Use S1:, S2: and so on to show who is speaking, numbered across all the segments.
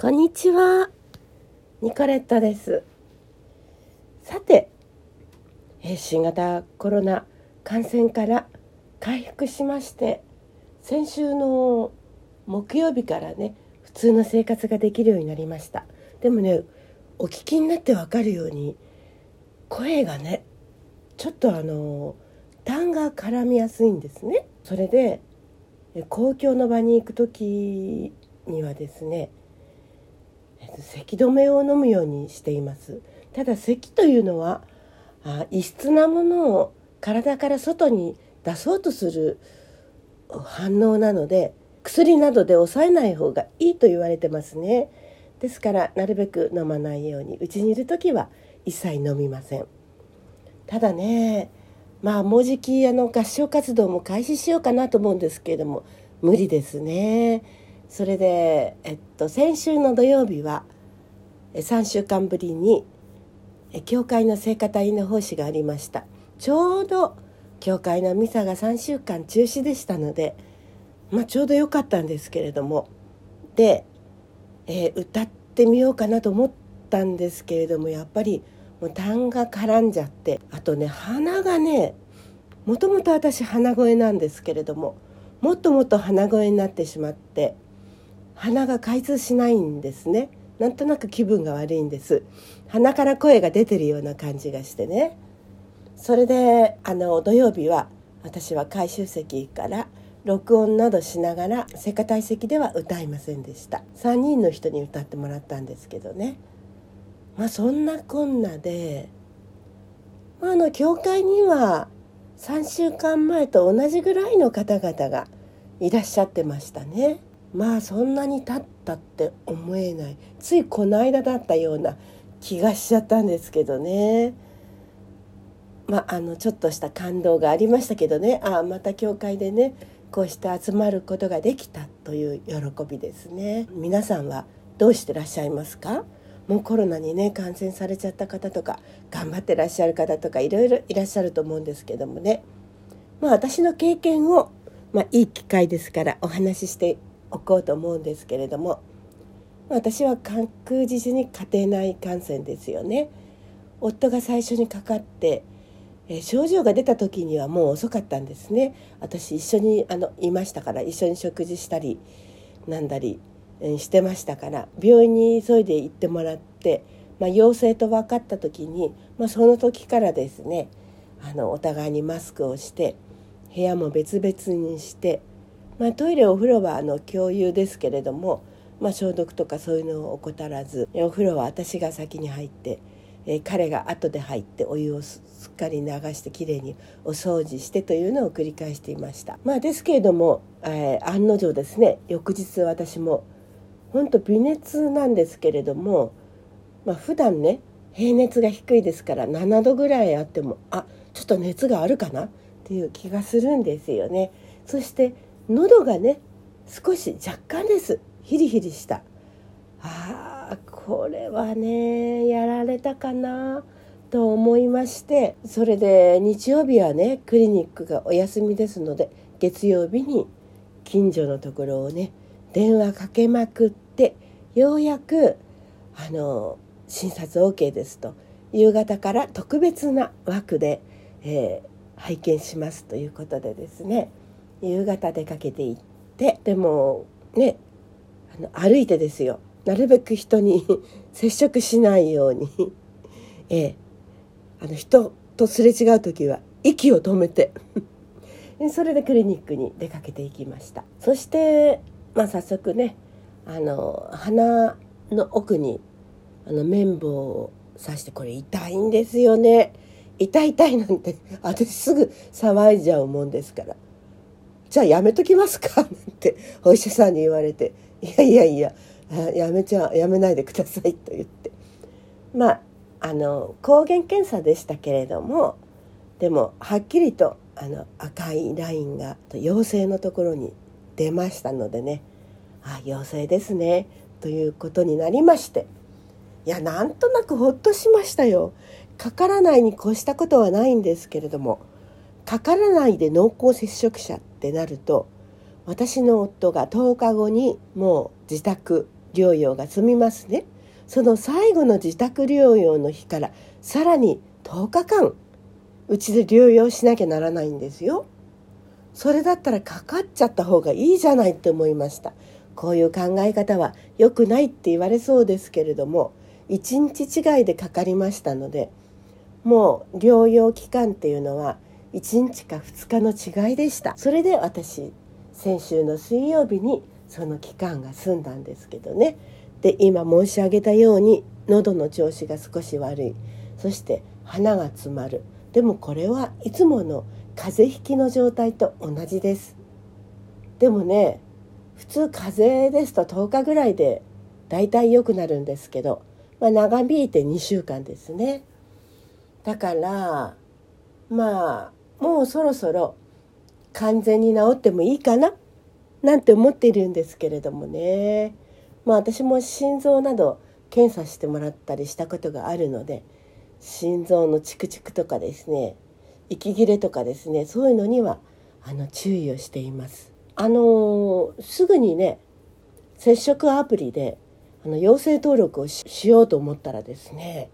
S1: こんにちは。ニコレットです。さて、新型コロナ感染から回復しまして、先週の木曜日からね、普通の生活ができるようになりました。でもね、お聞きになってわかるように、声がね、ちょっとあの、痰が絡みやすいんですね。それで、公共の場に行く時にはですね、咳止めを飲むようにしています。ただ咳というのはあ異質なものを体から外に出そうとする反応なので薬などで抑えない方がいいと言われてますね。ですからなるべく飲まないようにうちにいる時は一切飲みません。ただねまあもうじきあの合唱活動も開始しようかなと思うんですけれども無理ですね。それで、えっと、先週の土曜日は3週間ぶりに教会の聖歌隊の奉仕がありました。ちょうど教会のミサが3週間中止でしたので、まあ、ちょうど良かったんですけれどもで、えー歌ってみようかなと思ったんですけれどもやっぱりもう痰が絡んじゃってあとね鼻がねもともと私鼻声なんですけれどももっともっと鼻声になってしまって鼻が開通しないんですね。なんとなく気分が悪いんです。鼻から声が出てるような感じがしてね。それであの土曜日は私は回収席から録音などしながら聖歌隊席では歌いませんでした。3人の人に歌ってもらったんですけどね。まあそんなこんなで、ま、あの教会には3週間前と同じぐらいの方々がいらっしゃってましたね。まあそんなに経ったって思えない。ついこの間だったような気がしちゃったんですけどね。まああのちょっとした感動がありましたけどね。ああまた教会でねこうして集まることができたという喜びですね。皆さんはどうしてらっしゃいますか？もうコロナにね感染されちゃった方とか頑張ってらっしゃる方とかいろいろいらっしゃると思うんですけどもね。まあ私の経験を、まあ、いい機会ですからお話ししておこうと思うんですけれども私は確実に家庭内感染ですよね。夫が最初にかかってえ症状が出た時にはもう遅かったんですね。私一緒にあのいましたから一緒に食事したりなんだりえしてましたから病院に急いで行ってもらって、まあ、陽性と分かった時に、まあ、その時からですねあのお互いにマスクをして部屋も別々にして、まあ、トイレお風呂はあの共有ですけれども、まあ、消毒とかそういうのを怠らずお風呂は私が先に入って。えー彼が後で入ってお湯をすっかり流してきれいにお掃除してというのを繰り返していましたまあですけれども、えー案の定ですね翌日私も本当微熱なんですけれどもまあ普段ね平熱が低いですから7度ぐらいあってもあちょっと熱があるかなっていう気がするんですよねそして喉がね少し若干です。ヒリヒリした。あーこれはねやられたかなと思いまして。それで日曜日はねクリニックがお休みですので月曜日に近所のところをね電話かけまくってようやくあの診察 OK ですと。夕方から特別な枠で、えー拝見しますということでですね。夕方出かけていってでもねあの歩いてですよ。なるべく人に 接触しないように、ええ、あの人とすれ違う時は息を止めて。それでクリニックに出かけていきました。そして、まあ、早速ねあの鼻の奥にあの綿棒を刺してこれ痛いんですよね。痛い痛いなんて私すぐ騒いじゃうもんですから。じゃあやめときますか？なんてお医者さんに言われて。いやいやいややめちゃやめないでくださいと言って。まああの抗原検査でしたけれどもでもはっきりとあの赤いラインが陽性のところに出ましたのでね。あ陽性ですね。ということになりまして。いやなんとなくほっとしましたよ。かからないに越したことはないんですけれどもかからないで濃厚接触者ってなると私の夫が10日後にもう自宅療養が済みますね。その最後の自宅療養の日からさらに10日間うちで療養しなきゃならないんですよ。それだったらかかっちゃった方がいいじゃないって思いました。こういう考え方は良くないって言われそうですけれども1日違いでかかりましたのでもう療養期間っていうのは1日か2日の違いでした。それで私先週の水曜日にその期間が済んだんですけどね。で今申し上げたように喉の調子が少し悪い。そして鼻が詰まる。でもこれはいつもの風邪ひきの状態と同じです。でもね普通風邪ですと10日ぐらいでだいたい良くなるんですけど、まあ、長引いて2週間ですね。だからまあもうそろそろ完全に治ってもいいかな？なんて思っているんですけれどもねまあ私も心臓など検査してもらったりしたことがあるので心臓のチクチクとかですね息切れとかですねそういうのにはあの注意をしています。あのすぐにね接触アプリであの陽性登録をしようと思ったらですね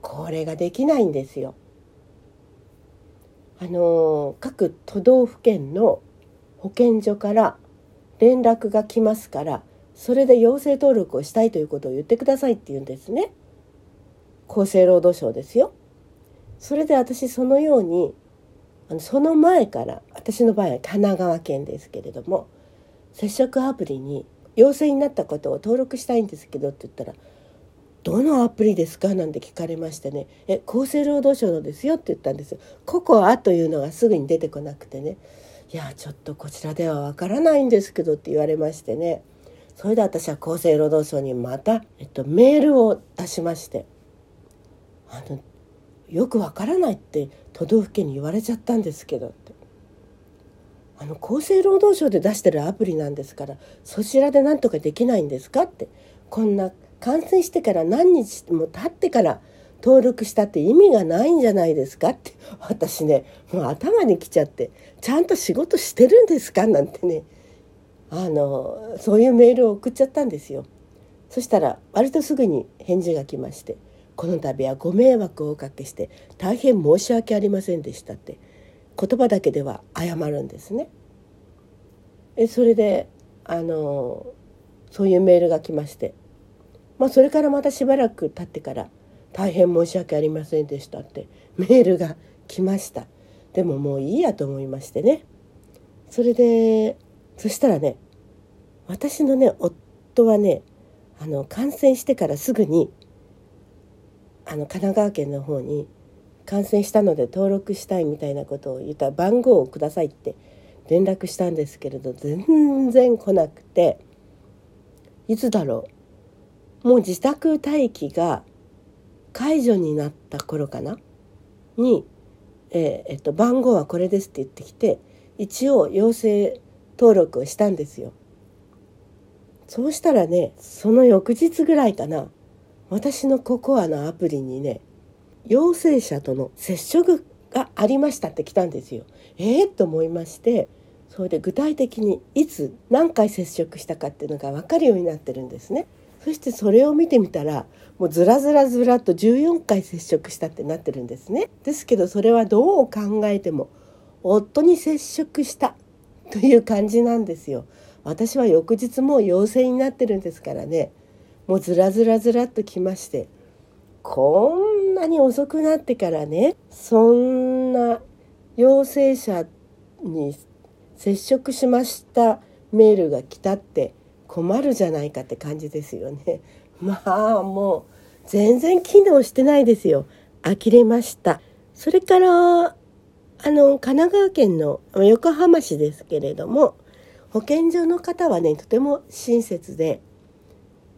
S1: これができないんですよ。あの各都道府県の保健所から連絡が来ますからそれで陽性登録をしたいということを言ってくださいって言うんですね。厚生労働省ですよ。それで私そのようにあのその前から私の場合は神奈川県ですけれども接触アプリに陽性になったことを登録したいんですけどって言ったらどのアプリですか?」なんて聞かれましてね「え厚生労働省のですよ」って言ったんですよ。ココアというのがすぐに出てこなくてね「いやちょっとこちらではわからないんですけど」って言われましてね。それで私は厚生労働省にまた、えっと、メールを出しまして。あのよくわからないって都道府県に言われちゃったんですけどって。あの厚生労働省で出してるアプリなんですからそちらで何とかできないんですかって。こんな感染してから何日も経ってから登録したって意味がないんじゃないですかって私ねもう頭にきちゃってちゃんと仕事してるんですかなんてねあのそういうメールを送っちゃったんですよ。そしたら割とすぐに返事が来まして「この度はご迷惑をおかけして大変申し訳ありませんでした」って言葉だけでは謝るんですね。えそれであのそういうメールが来ましてまあ、それからまたしばらく経ってから「大変申し訳ありませんでした」ってメールが来ました。でももういいやと思いましてね。それでそしたらね私のね夫はねあの感染してからすぐにあの神奈川県の方に感染したので登録したいみたいなことを言った番号をくださいって連絡したんですけれど全然来なくていつだろう？もう自宅待機が解除になった頃かな？に、えー、えっと、番号はこれですって言ってきて一応陽性登録をしたんですよ。そうしたらねその翌日ぐらいかな私のココアのアプリにね陽性者との接触がありましたって来たんですよ。えー、と思いましてそれで具体的にいつ何回接触したかっていうのが分かるようになってるんですね。そしてそれを見てみたらもうずらずらずらっと14回接触したってなってるんですね。ですけどそれはどう考えても夫に接触したという感じなんですよ。私は翌日もう陽性になってるんですからねもうずらずらずらっと来ましてこんなに遅くなってからねそんな陽性者に接触しましたメールが来たって困るじゃないかって感じですよね。まあもう全然機能してないですよ。呆れました。それからあの神奈川県の横浜市ですけれども保健所の方はねとても親切で、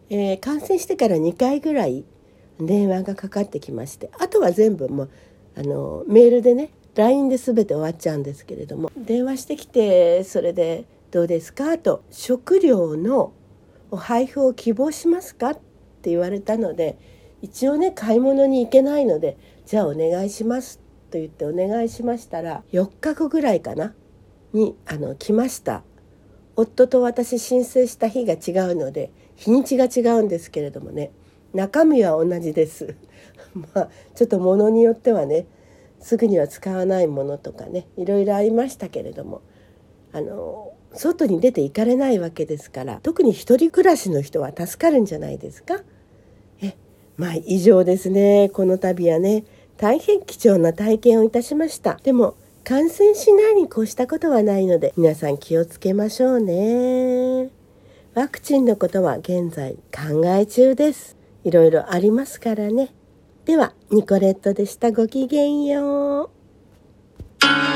S1: えー、感染してから2回ぐらい電話がかかってきましてあとは全部もうあのメールでね LINE で全て終わっちゃうんですけれども電話してきてそれでどうですか?」と「食料のお配布を希望しますか?」って言われたので一応ね買い物に行けないので「じゃあお願いします」と言ってお願いしましたら4日後ぐらいかなにあの来ました夫と私申請した日が違うので日にちが違うんですけれどもね中身は同じです まあちょっとものによってはねすぐには使わないものとかねいろいろありましたけれどもあの外に出て行かれないわけですから特に一人暮らしの人は助かるんじゃないですか？えまあ以上ですね。この度はね大変貴重な体験をいたしました。でも感染しないに越したことはないので皆さん気をつけましょうね。ワクチンのことは現在考え中です。いろいろありますからね。ではニコレットでした。ごきげんよう。